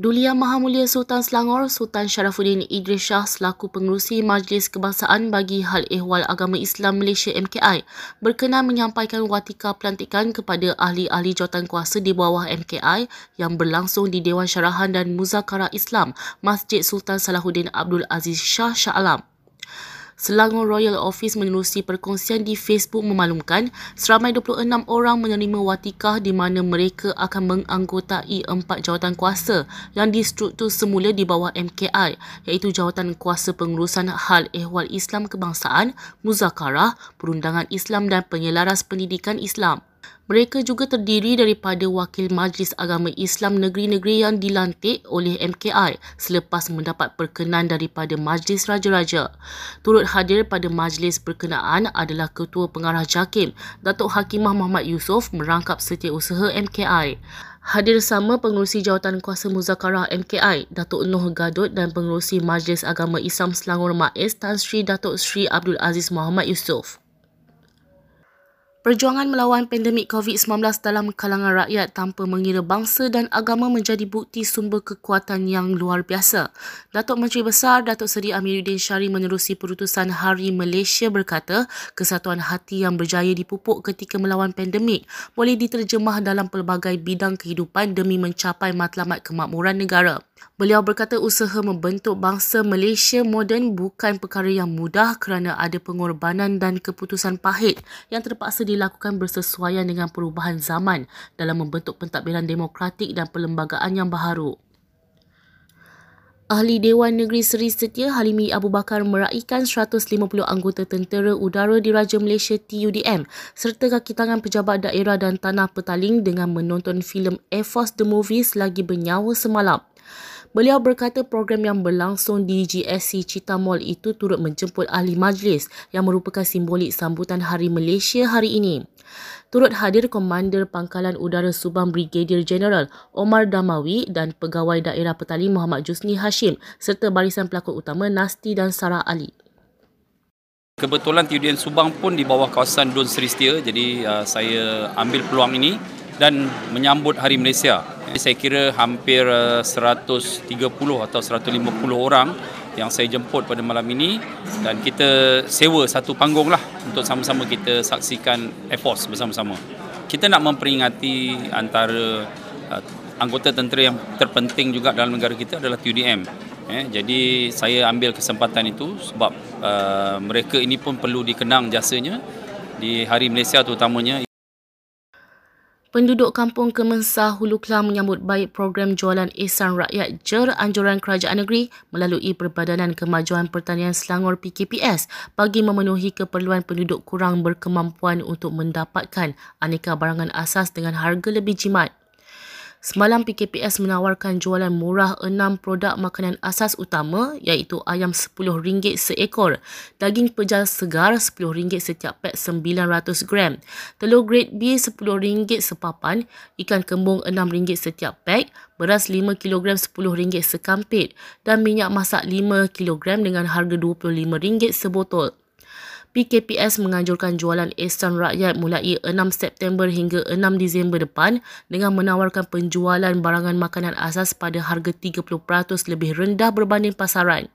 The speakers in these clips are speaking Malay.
Dulia Maha Mulia Sultan Selangor, Sultan Sharafuddin Idris Shah selaku pengerusi Majlis Kebangsaan bagi Hal Ehwal Agama Islam Malaysia MKI berkenan menyampaikan watika pelantikan kepada ahli-ahli jawatan kuasa di bawah MKI yang berlangsung di Dewan Syarahan dan Muzakara Islam Masjid Sultan Salahuddin Abdul Aziz Shah Shah Alam. Selangor Royal Office menerusi perkongsian di Facebook memaklumkan seramai 26 orang menerima watikah di mana mereka akan menganggotai empat jawatan kuasa yang distruktur semula di bawah MKI iaitu Jawatan Kuasa Pengurusan Hal Ehwal Islam Kebangsaan, Muzakarah, Perundangan Islam dan Penyelaras Pendidikan Islam. Mereka juga terdiri daripada wakil Majlis Agama Islam negeri-negeri yang dilantik oleh MKI selepas mendapat perkenan daripada Majlis Raja-Raja. Turut hadir pada majlis berkenaan adalah Ketua Pengarah JAKIM, Datuk Hakimah Muhammad Yusof merangkap setiausaha MKI. Hadir sama pengurusi jawatan kuasa muzakarah MKI, Datuk Noh Gadot dan pengurusi Majlis Agama Islam Selangor MAIS Tan Sri Datuk Sri Abdul Aziz Muhammad Yusof. Perjuangan melawan pandemik COVID-19 dalam kalangan rakyat tanpa mengira bangsa dan agama menjadi bukti sumber kekuatan yang luar biasa. Datuk Menteri Besar Datuk Seri Amiruddin Syari menerusi perutusan Hari Malaysia berkata, kesatuan hati yang berjaya dipupuk ketika melawan pandemik boleh diterjemah dalam pelbagai bidang kehidupan demi mencapai matlamat kemakmuran negara. Beliau berkata usaha membentuk bangsa Malaysia moden bukan perkara yang mudah kerana ada pengorbanan dan keputusan pahit yang terpaksa dilakukan bersesuaian dengan perubahan zaman dalam membentuk pentadbiran demokratik dan perlembagaan yang baharu. Ahli Dewan Negeri Seri Setia Halimi Abu Bakar meraihkan 150 anggota tentera udara di Raja Malaysia TUDM serta kaki tangan pejabat daerah dan tanah petaling dengan menonton filem Air Force The Movie selagi bernyawa semalam. Beliau berkata program yang berlangsung di GSC Cita Mall itu turut menjemput ahli majlis yang merupakan simbolik sambutan Hari Malaysia hari ini. Turut hadir Komander Pangkalan Udara Subang Brigadier General Omar Damawi dan Pegawai Daerah Petali Muhammad Jusni Hashim serta barisan pelakon utama Nasti dan Sarah Ali. Kebetulan TUDN Subang pun di bawah kawasan Dun Seri Setia jadi uh, saya ambil peluang ini dan menyambut Hari Malaysia saya kira hampir 130 uh, atau 150 orang yang saya jemput pada malam ini dan kita sewa satu panggung lah untuk sama-sama kita saksikan Air Force bersama-sama. Kita nak memperingati antara uh, anggota tentera yang terpenting juga dalam negara kita adalah TUDM. Eh, jadi saya ambil kesempatan itu sebab uh, mereka ini pun perlu dikenang jasanya di Hari Malaysia terutamanya. Penduduk kampung Kemensah Hulu Kelang menyambut baik program jualan ihsan rakyat JER anjuran kerajaan negeri melalui Perbadanan Kemajuan Pertanian Selangor PKPS bagi memenuhi keperluan penduduk kurang berkemampuan untuk mendapatkan aneka barangan asas dengan harga lebih jimat. Semalam PKPS menawarkan jualan murah enam produk makanan asas utama iaitu ayam RM10 seekor, daging pejal segar RM10 setiap pek 900 gram, telur grade B RM10 sepapan, ikan kembung RM6 setiap pek, beras 5 kg RM10 sekampit dan minyak masak 5 kg dengan harga RM25 sebotol. PKPS menganjurkan jualan ihsan rakyat mulai 6 September hingga 6 Disember depan dengan menawarkan penjualan barangan makanan asas pada harga 30% lebih rendah berbanding pasaran.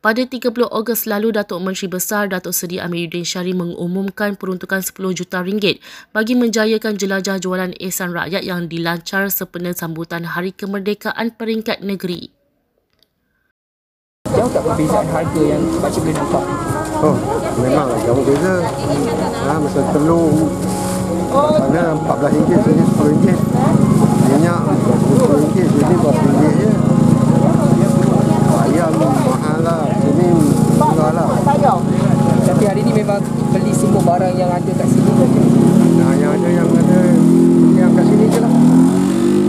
Pada 30 Ogos lalu, Datuk Menteri Besar Datuk Seri Amiruddin Syari mengumumkan peruntukan 10 juta ringgit bagi menjayakan jelajah jualan ihsan rakyat yang dilancar sempena sambutan Hari Kemerdekaan Peringkat Negeri. Jauh tak perbezaan harga yang baca boleh nampak? Oh, memang jauh beza. Ha, masa telur sana RM14, sini RM10. Minyak RM10, sini RM20 je. Ayam mahal lah, sini murah lah. Tapi hari ni memang beli semua barang yang ada kat sini ke? Nah, yang ada yang ada yang kat sini je lah.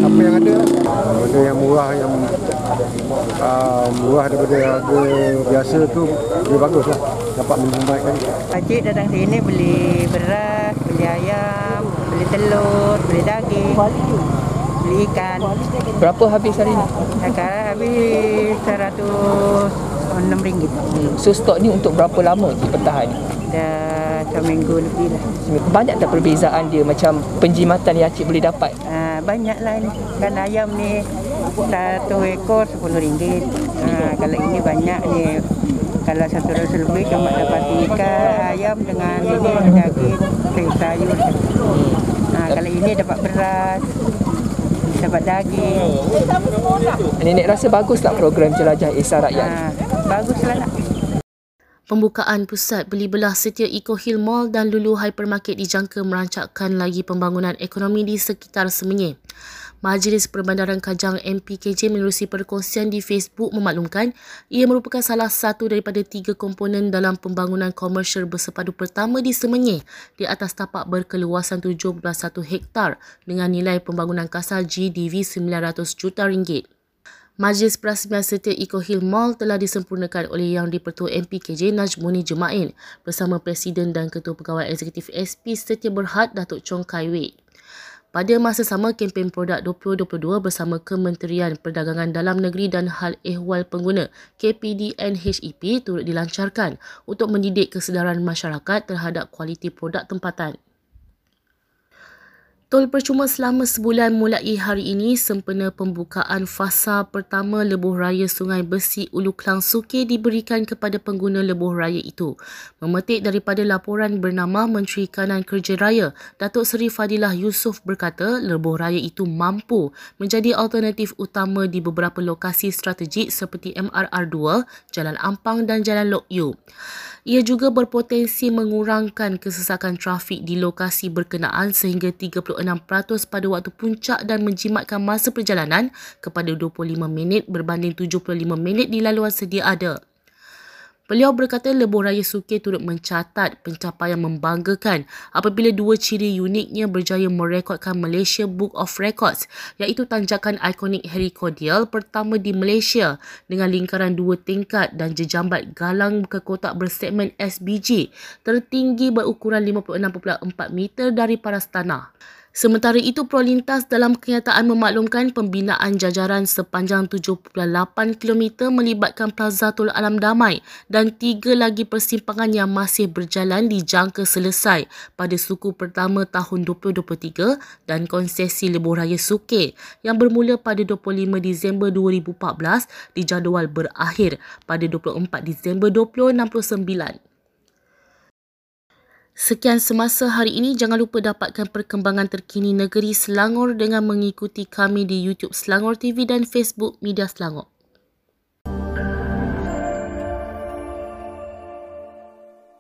Apa yang ada lah. Benda yang murah yang uh, murah daripada harga biasa tu lebih bagus lah dapat menjumpai Pakcik datang sini beli beras, beli ayam, beli telur, beli daging, beli ikan. Berapa habis hari ni? Sekarang habis seratus enam ringgit. Hmm. So stok ni untuk berapa lama dipertahan? Dah seminggu lebih lah. Banyak tak perbezaan dia macam penjimatan yang cik boleh dapat? Uh, banyak lah ni. Kan ayam ni satu ekor sepuluh ringgit. Ha, kalau ini banyak ni. Kalau satu ratus lebih cuma dapat ikan, ayam dengan ini daging, sayur sayur. Ha, kalau ini dapat beras, dapat daging. Nenek rasa bagus tak program jelajah Esa Rakyat? Ha, baguslah nak. Pembukaan pusat beli belah setia Eco Hill Mall dan Lulu Hypermarket dijangka merancakkan lagi pembangunan ekonomi di sekitar Semenyih. Majlis Perbandaran Kajang MPKJ menerusi perkongsian di Facebook memaklumkan ia merupakan salah satu daripada tiga komponen dalam pembangunan komersial bersepadu pertama di Semenyih di atas tapak berkeluasan 7.1 hektar dengan nilai pembangunan kasar GDV 900 juta ringgit. Majlis Perasmian Setia Eco Hill Mall telah disempurnakan oleh Yang di-Pertua MPKJ Najmuni Jemain bersama Presiden dan Ketua Pegawai Eksekutif SP Setia Berhad Datuk Chong Kai Wei. Pada masa sama, kempen produk 2022 bersama Kementerian Perdagangan Dalam Negeri dan Hal Ehwal Pengguna KPDN HEP turut dilancarkan untuk mendidik kesedaran masyarakat terhadap kualiti produk tempatan. Tol percuma selama sebulan mulai hari ini sempena pembukaan fasa pertama lebuh raya Sungai Besi Ulu Klang Suke diberikan kepada pengguna lebuh raya itu. Memetik daripada laporan bernama Menteri Kanan Kerja Raya, Datuk Seri Fadilah Yusof berkata lebuh raya itu mampu menjadi alternatif utama di beberapa lokasi strategik seperti MRR2, Jalan Ampang dan Jalan Lok Yu. Ia juga berpotensi mengurangkan kesesakan trafik di lokasi berkenaan sehingga 36% pada waktu puncak dan menjimatkan masa perjalanan kepada 25 minit berbanding 75 minit di laluan sedia ada. Beliau berkata lebuh raya Suke turut mencatat pencapaian membanggakan apabila dua ciri uniknya berjaya merekodkan Malaysia Book of Records iaitu tanjakan ikonik Harry Cordial pertama di Malaysia dengan lingkaran dua tingkat dan jejambat galang muka kotak bersegmen SBG tertinggi berukuran 56.4 meter dari paras tanah. Sementara itu, Prolintas dalam kenyataan memaklumkan pembinaan jajaran sepanjang 7.8 km melibatkan Plaza Tol Alam Damai dan tiga lagi persimpangan yang masih berjalan dijangka selesai pada suku pertama tahun 2023 dan konsesi Lebuh Raya Suke yang bermula pada 25 Disember 2014 dijadual berakhir pada 24 Disember 2069. Sekian semasa hari ini. Jangan lupa dapatkan perkembangan terkini negeri Selangor dengan mengikuti kami di YouTube Selangor TV dan Facebook Media Selangor.